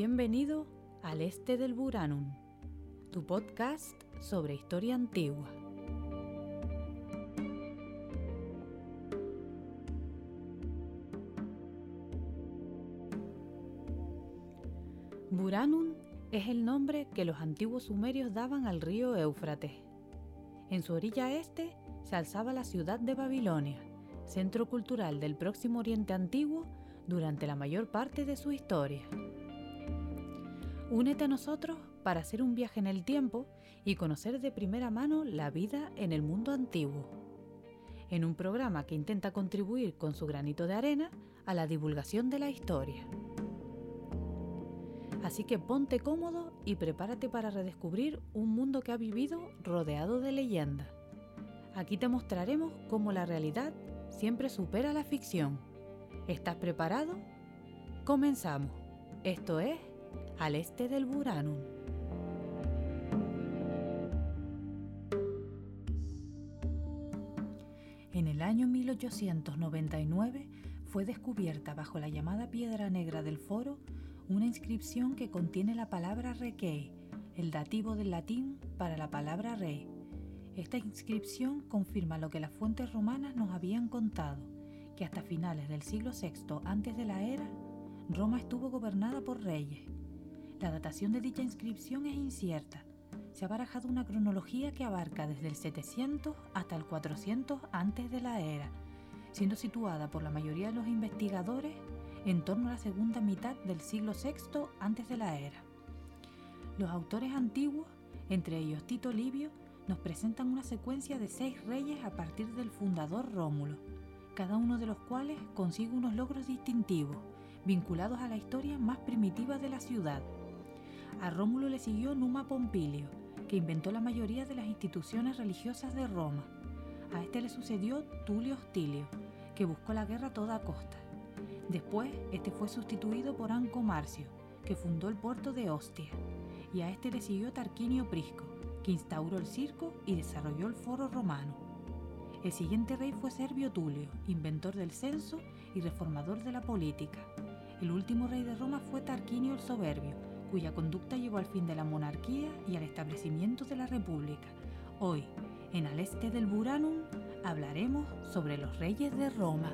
Bienvenido al Este del Buranum, tu podcast sobre historia antigua. Buranum es el nombre que los antiguos sumerios daban al río Éufrates. En su orilla este se alzaba la ciudad de Babilonia, centro cultural del próximo Oriente Antiguo durante la mayor parte de su historia. Únete a nosotros para hacer un viaje en el tiempo y conocer de primera mano la vida en el mundo antiguo. En un programa que intenta contribuir con su granito de arena a la divulgación de la historia. Así que ponte cómodo y prepárate para redescubrir un mundo que ha vivido rodeado de leyenda. Aquí te mostraremos cómo la realidad siempre supera la ficción. ¿Estás preparado? Comenzamos. Esto es al este del Buranum. En el año 1899 fue descubierta bajo la llamada Piedra Negra del Foro una inscripción que contiene la palabra requei, el dativo del latín para la palabra rey. Esta inscripción confirma lo que las fuentes romanas nos habían contado, que hasta finales del siglo VI antes de la era, Roma estuvo gobernada por reyes. La datación de dicha inscripción es incierta. Se ha barajado una cronología que abarca desde el 700 hasta el 400 antes de la era, siendo situada por la mayoría de los investigadores en torno a la segunda mitad del siglo VI antes de la era. Los autores antiguos, entre ellos Tito Livio, nos presentan una secuencia de seis reyes a partir del fundador Rómulo, cada uno de los cuales consigue unos logros distintivos, vinculados a la historia más primitiva de la ciudad. A Rómulo le siguió Numa Pompilio, que inventó la mayoría de las instituciones religiosas de Roma. A este le sucedió Tulio Hostilio, que buscó la guerra a toda costa. Después, este fue sustituido por Anco Marcio, que fundó el puerto de Ostia. Y a este le siguió Tarquinio Prisco, que instauró el circo y desarrolló el foro romano. El siguiente rey fue Servio Tulio, inventor del censo y reformador de la política. El último rey de Roma fue Tarquinio el Soberbio, cuya conducta llevó al fin de la monarquía y al establecimiento de la república. Hoy, en Al Este del Buranum, hablaremos sobre los reyes de Roma.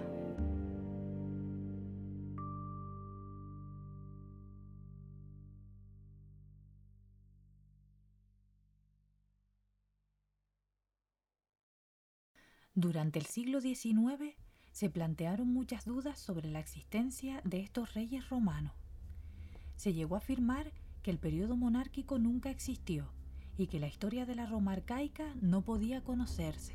Durante el siglo XIX se plantearon muchas dudas sobre la existencia de estos reyes romanos se llegó a afirmar que el periodo monárquico nunca existió y que la historia de la Roma arcaica no podía conocerse.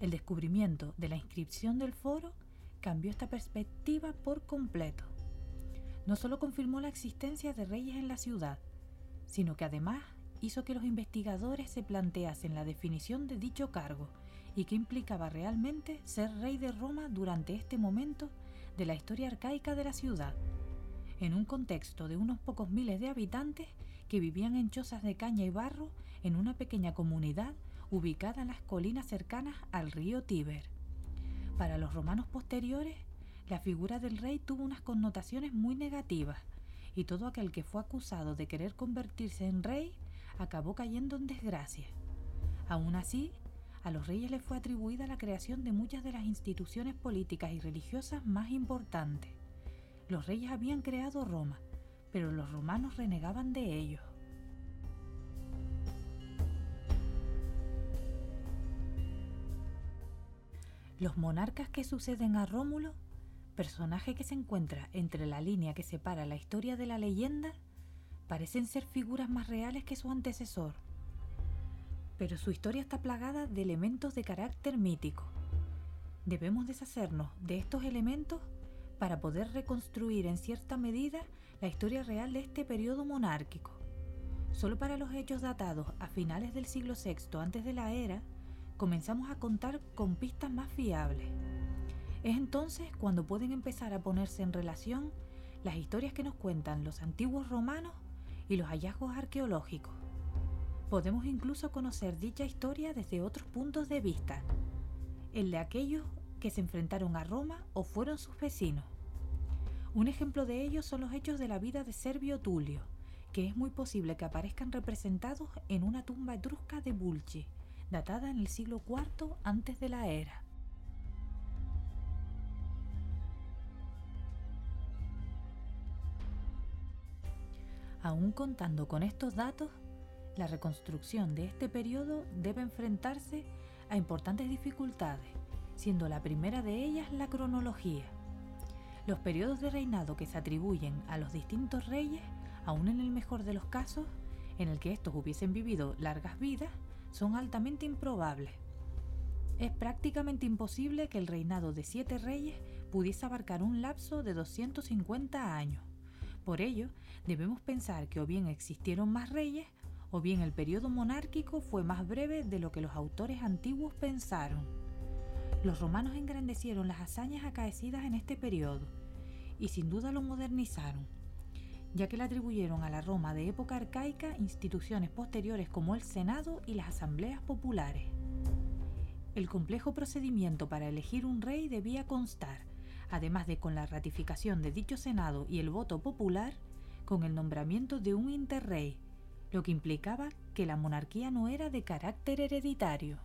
El descubrimiento de la inscripción del foro cambió esta perspectiva por completo. No solo confirmó la existencia de reyes en la ciudad, sino que además hizo que los investigadores se planteasen la definición de dicho cargo y qué implicaba realmente ser rey de Roma durante este momento de la historia arcaica de la ciudad en un contexto de unos pocos miles de habitantes que vivían en chozas de caña y barro en una pequeña comunidad ubicada en las colinas cercanas al río Tíber. Para los romanos posteriores, la figura del rey tuvo unas connotaciones muy negativas y todo aquel que fue acusado de querer convertirse en rey acabó cayendo en desgracia. Aún así, a los reyes les fue atribuida la creación de muchas de las instituciones políticas y religiosas más importantes. Los reyes habían creado Roma, pero los romanos renegaban de ellos. Los monarcas que suceden a Rómulo, personaje que se encuentra entre la línea que separa la historia de la leyenda, parecen ser figuras más reales que su antecesor. Pero su historia está plagada de elementos de carácter mítico. Debemos deshacernos de estos elementos para poder reconstruir en cierta medida la historia real de este periodo monárquico. Solo para los hechos datados a finales del siglo VI antes de la era, comenzamos a contar con pistas más fiables. Es entonces cuando pueden empezar a ponerse en relación las historias que nos cuentan los antiguos romanos y los hallazgos arqueológicos. Podemos incluso conocer dicha historia desde otros puntos de vista, el de aquellos que se enfrentaron a Roma o fueron sus vecinos Un ejemplo de ello son los hechos de la vida de Servio Tulio, que es muy posible que aparezcan representados en una tumba etrusca de Bulci, datada en el siglo IV antes de la era. Aún contando con estos datos, la reconstrucción de este periodo debe enfrentarse a importantes dificultades, siendo la primera de ellas la cronología. Los periodos de reinado que se atribuyen a los distintos reyes, aun en el mejor de los casos, en el que estos hubiesen vivido largas vidas, son altamente improbables. Es prácticamente imposible que el reinado de siete reyes pudiese abarcar un lapso de 250 años. Por ello, debemos pensar que o bien existieron más reyes, o bien el periodo monárquico fue más breve de lo que los autores antiguos pensaron. Los romanos engrandecieron las hazañas acaecidas en este periodo, y sin duda lo modernizaron, ya que le atribuyeron a la Roma de época arcaica instituciones posteriores como el Senado y las asambleas populares. El complejo procedimiento para elegir un rey debía constar, además de con la ratificación de dicho Senado y el voto popular, con el nombramiento de un interrey, lo que implicaba que la monarquía no era de carácter hereditario.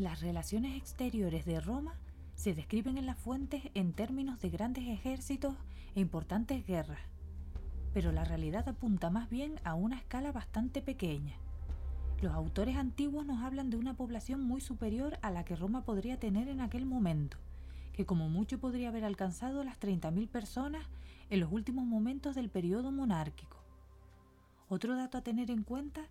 Las relaciones exteriores de Roma se describen en las fuentes en términos de grandes ejércitos e importantes guerras, pero la realidad apunta más bien a una escala bastante pequeña. Los autores antiguos nos hablan de una población muy superior a la que Roma podría tener en aquel momento, que como mucho podría haber alcanzado las 30.000 personas en los últimos momentos del periodo monárquico. Otro dato a tener en cuenta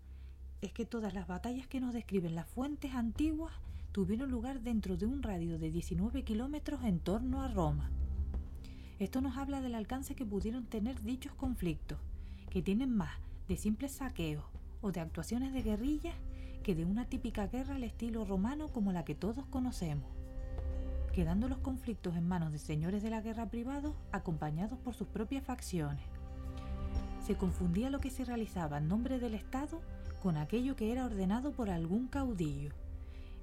es que todas las batallas que nos describen las fuentes antiguas tuvieron lugar dentro de un radio de 19 kilómetros en torno a Roma. Esto nos habla del alcance que pudieron tener dichos conflictos, que tienen más de simples saqueos o de actuaciones de guerrillas que de una típica guerra al estilo romano como la que todos conocemos, quedando los conflictos en manos de señores de la guerra privados acompañados por sus propias facciones. Se confundía lo que se realizaba en nombre del Estado con aquello que era ordenado por algún caudillo.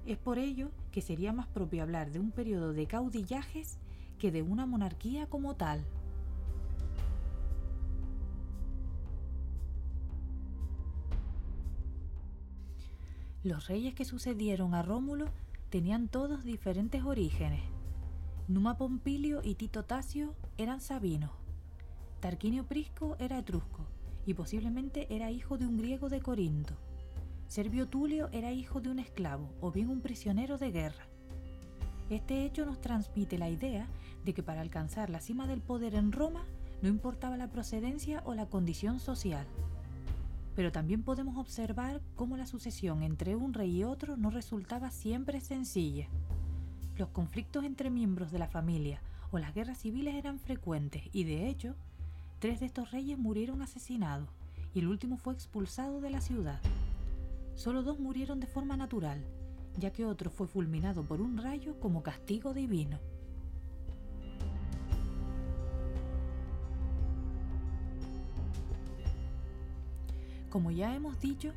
Es por ello que sería más propio hablar de un periodo de caudillajes que de una monarquía como tal. Los reyes que sucedieron a Rómulo tenían todos diferentes orígenes. Numa Pompilio y Tito Tasio eran sabinos. Tarquinio Prisco era etrusco y posiblemente era hijo de un griego de Corinto. Servio Tulio era hijo de un esclavo o bien un prisionero de guerra. Este hecho nos transmite la idea de que para alcanzar la cima del poder en Roma no importaba la procedencia o la condición social. Pero también podemos observar cómo la sucesión entre un rey y otro no resultaba siempre sencilla. Los conflictos entre miembros de la familia o las guerras civiles eran frecuentes y de hecho, tres de estos reyes murieron asesinados y el último fue expulsado de la ciudad. Solo dos murieron de forma natural, ya que otro fue fulminado por un rayo como castigo divino. Como ya hemos dicho,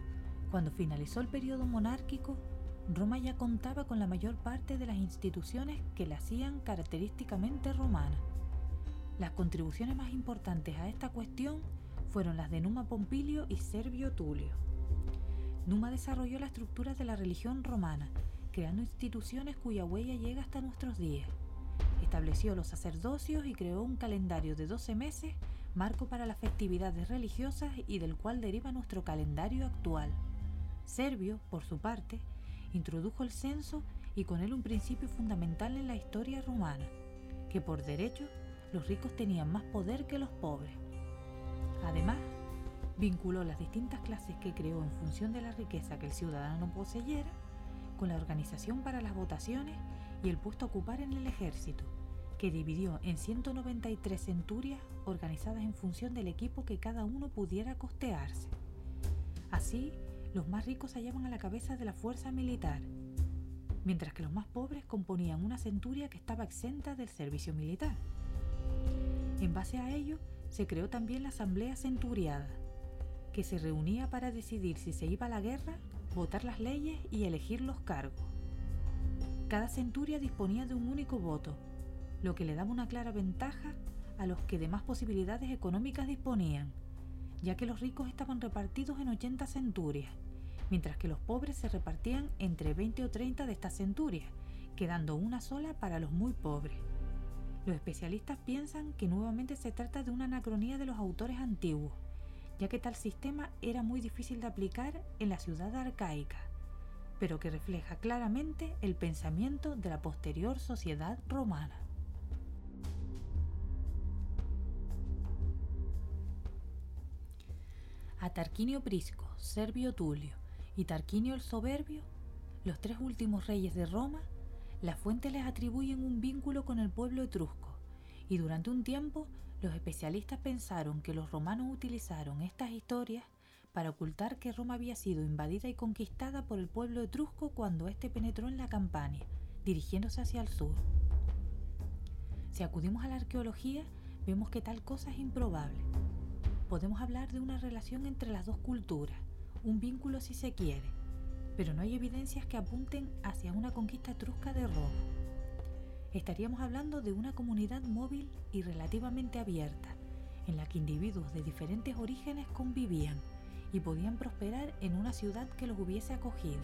cuando finalizó el periodo monárquico, Roma ya contaba con la mayor parte de las instituciones que la hacían característicamente romana. Las contribuciones más importantes a esta cuestión fueron las de Numa Pompilio y Servio Tulio. Numa desarrolló la estructura de la religión romana, creando instituciones cuya huella llega hasta nuestros días. Estableció los sacerdocios y creó un calendario de 12 meses, marco para las festividades religiosas y del cual deriva nuestro calendario actual. Servio, por su parte, introdujo el censo y con él un principio fundamental en la historia romana, que por derecho los ricos tenían más poder que los pobres. Además, Vinculó las distintas clases que creó en función de la riqueza que el ciudadano poseyera con la organización para las votaciones y el puesto a ocupar en el ejército, que dividió en 193 centurias organizadas en función del equipo que cada uno pudiera costearse. Así, los más ricos se hallaban a la cabeza de la fuerza militar, mientras que los más pobres componían una centuria que estaba exenta del servicio militar. En base a ello, se creó también la Asamblea Centuriada, que se reunía para decidir si se iba a la guerra votar las leyes y elegir los cargos. Cada centuria disponía de un único voto, lo que le daba una clara ventaja a los que de más posibilidades económicas disponían, ya que los ricos estaban repartidos en 80 centurias, mientras que los pobres se repartían entre 20 o 30 de estas centurias, quedando una sola para los muy pobres. Los especialistas piensan que nuevamente se trata de una anacronía de los autores antiguos, ya que tal sistema era muy difícil de aplicar en la ciudad arcaica, pero que refleja claramente el pensamiento de la posterior sociedad romana. A Tarquinio Prisco, Servio Tulio y Tarquinio el Soberbio, los tres últimos reyes de Roma, las fuentes les atribuyen un vínculo con el pueblo etrusco, y durante un tiempo los especialistas pensaron que los romanos utilizaron estas historias para ocultar que Roma había sido invadida y conquistada por el pueblo etrusco cuando éste penetró en la Campania, dirigiéndose hacia el sur. Si acudimos a la arqueología, vemos que tal cosa es improbable podemos hablar de una relación entre las dos culturas, un vínculo si se quiere, pero no hay evidencias que apunten hacia una conquista etrusca de Roma. Estaríamos hablando de una comunidad móvil y relativamente abierta, en la que individuos de diferentes orígenes convivían y podían prosperar en una ciudad que los hubiese acogido.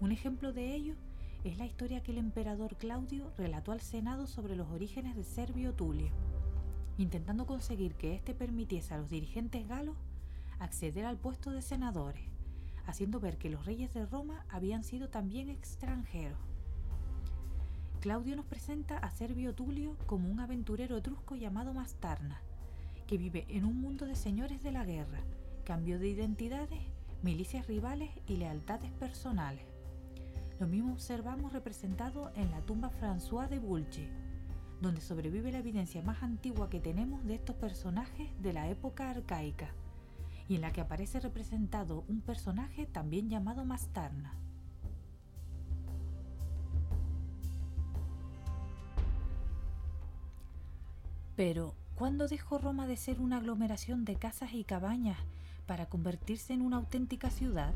Un ejemplo de ello es la historia que el emperador Claudio relató al Senado sobre los orígenes de Servio Tulio intentando conseguir que éste permitiese a los dirigentes galos acceder al puesto de senadores, haciendo ver que los reyes de Roma habían sido también extranjeros. Claudio nos presenta a Servio Tulio como un aventurero etrusco llamado Mastarna, que vive en un mundo de señores de la guerra, cambio de identidades, milicias rivales y lealtades personales. Lo mismo observamos representado en la tumba François de Bulci, donde sobrevive la evidencia más antigua que tenemos de estos personajes de la época arcaica, y en la que aparece representado un personaje también llamado Mastarna. Pero, ¿cuándo dejó Roma de ser una aglomeración de casas y cabañas para convertirse en una auténtica ciudad?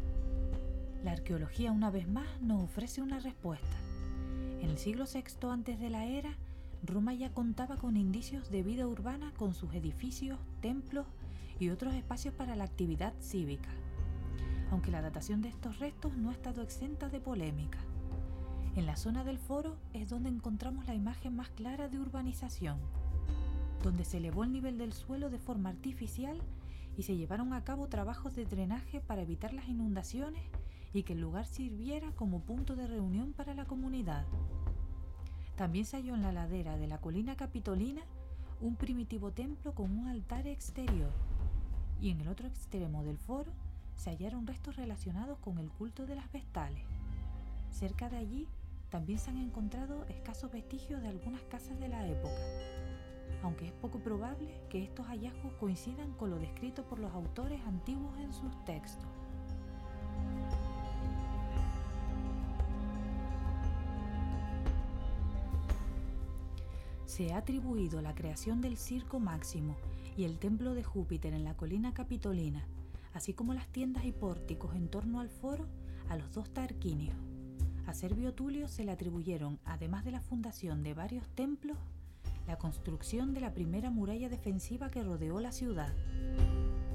La arqueología una vez más nos ofrece una respuesta. En el siglo VI antes de la era, Roma ya contaba con indicios de vida urbana con sus edificios, templos y otros espacios para la actividad cívica, aunque la datación de estos restos no ha estado exenta de polémica. En la zona del foro es donde encontramos la imagen más clara de urbanización, donde se elevó el nivel del suelo de forma artificial y se llevaron a cabo trabajos de drenaje para evitar las inundaciones y que el lugar sirviera como punto de reunión para la comunidad. También se halló en la ladera de la colina capitolina un primitivo templo con un altar exterior, y en el otro extremo del foro se hallaron restos relacionados con el culto de las vestales. Cerca de allí también se han encontrado escasos vestigios de algunas casas de la época, aunque es poco probable que estos hallazgos coincidan con lo descrito por los autores antiguos en sus textos. se ha atribuido la creación del Circo Máximo y el templo de Júpiter en la colina capitolina, así como las tiendas y pórticos en torno al foro, a los dos Tarquinios. A Servio Tulio se le atribuyeron, además de la fundación de varios templos, la construcción de la primera muralla defensiva que rodeó la ciudad.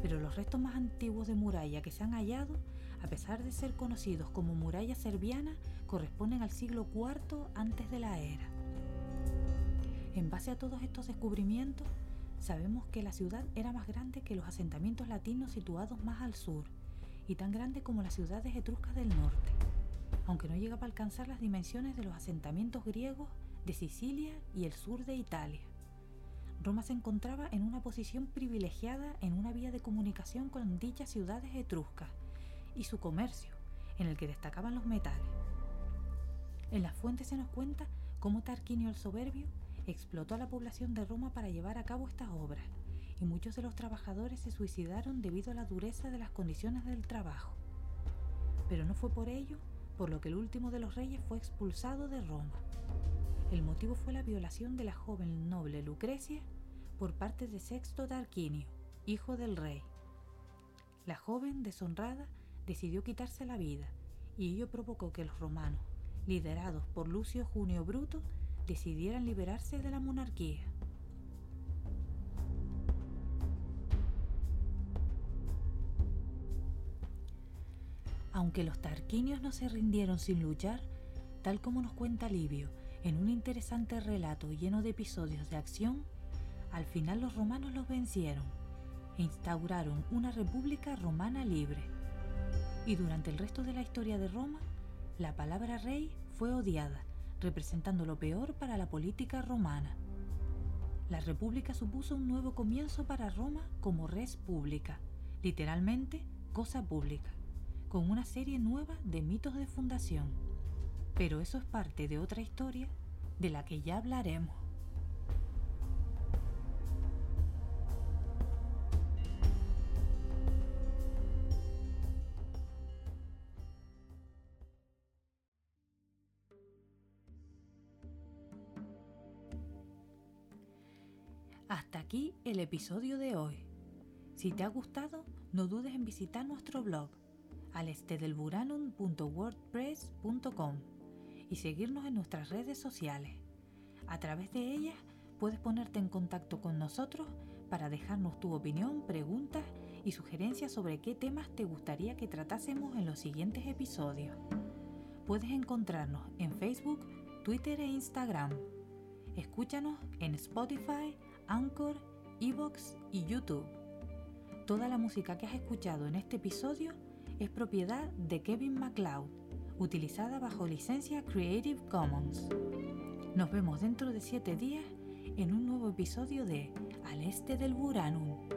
Pero los restos más antiguos de muralla que se han hallado, a pesar de ser conocidos como muralla serviana, corresponden al siglo IV antes de la era. En base a todos estos descubrimientos, sabemos que la ciudad era más grande que los asentamientos latinos situados más al sur, y tan grande como las ciudades etruscas del norte, aunque no llegaba a alcanzar las dimensiones de los asentamientos griegos de Sicilia y el sur de Italia. Roma se encontraba en una posición privilegiada en una vía de comunicación con dichas ciudades etruscas y su comercio, en el que destacaban los metales. En las fuentes se nos cuenta cómo Tarquinio el Soberbio explotó a la población de Roma para llevar a cabo estas obras, y muchos de los trabajadores se suicidaron debido a la dureza de las condiciones del trabajo. Pero no fue por ello por lo que el último de los reyes fue expulsado de Roma. El motivo fue la violación de la joven noble Lucrecia por parte de Sexto Tarquinio, hijo del rey. La joven, deshonrada, decidió quitarse la vida y ello provocó que los romanos, liderados por Lucio Junio Bruto, decidieran liberarse de la monarquía. Aunque los tarquinios no se rindieron sin luchar, tal como nos cuenta Livio en un interesante relato lleno de episodios de acción, al final los romanos los vencieron e instauraron una república romana libre. Y durante el resto de la historia de Roma, la palabra rey fue odiada, representando lo peor para la política romana. La república supuso un nuevo comienzo para Roma como res pública, literalmente cosa pública con una serie nueva de mitos de fundación. Pero eso es parte de otra historia de la que ya hablaremos. Hasta aquí el episodio de hoy. Si te ha gustado, no dudes en visitar nuestro blog al este del y seguirnos en nuestras redes sociales. A través de ellas puedes ponerte en contacto con nosotros para dejarnos tu opinión, preguntas y sugerencias sobre qué temas te gustaría que tratásemos en los siguientes episodios. Puedes encontrarnos en Facebook, Twitter e Instagram. Escúchanos en Spotify, Anchor, Evox y YouTube. Toda la música que has escuchado en este episodio es propiedad de Kevin MacLeod, utilizada bajo licencia Creative Commons. Nos vemos dentro de 7 días en un nuevo episodio de Al Este del Buranum.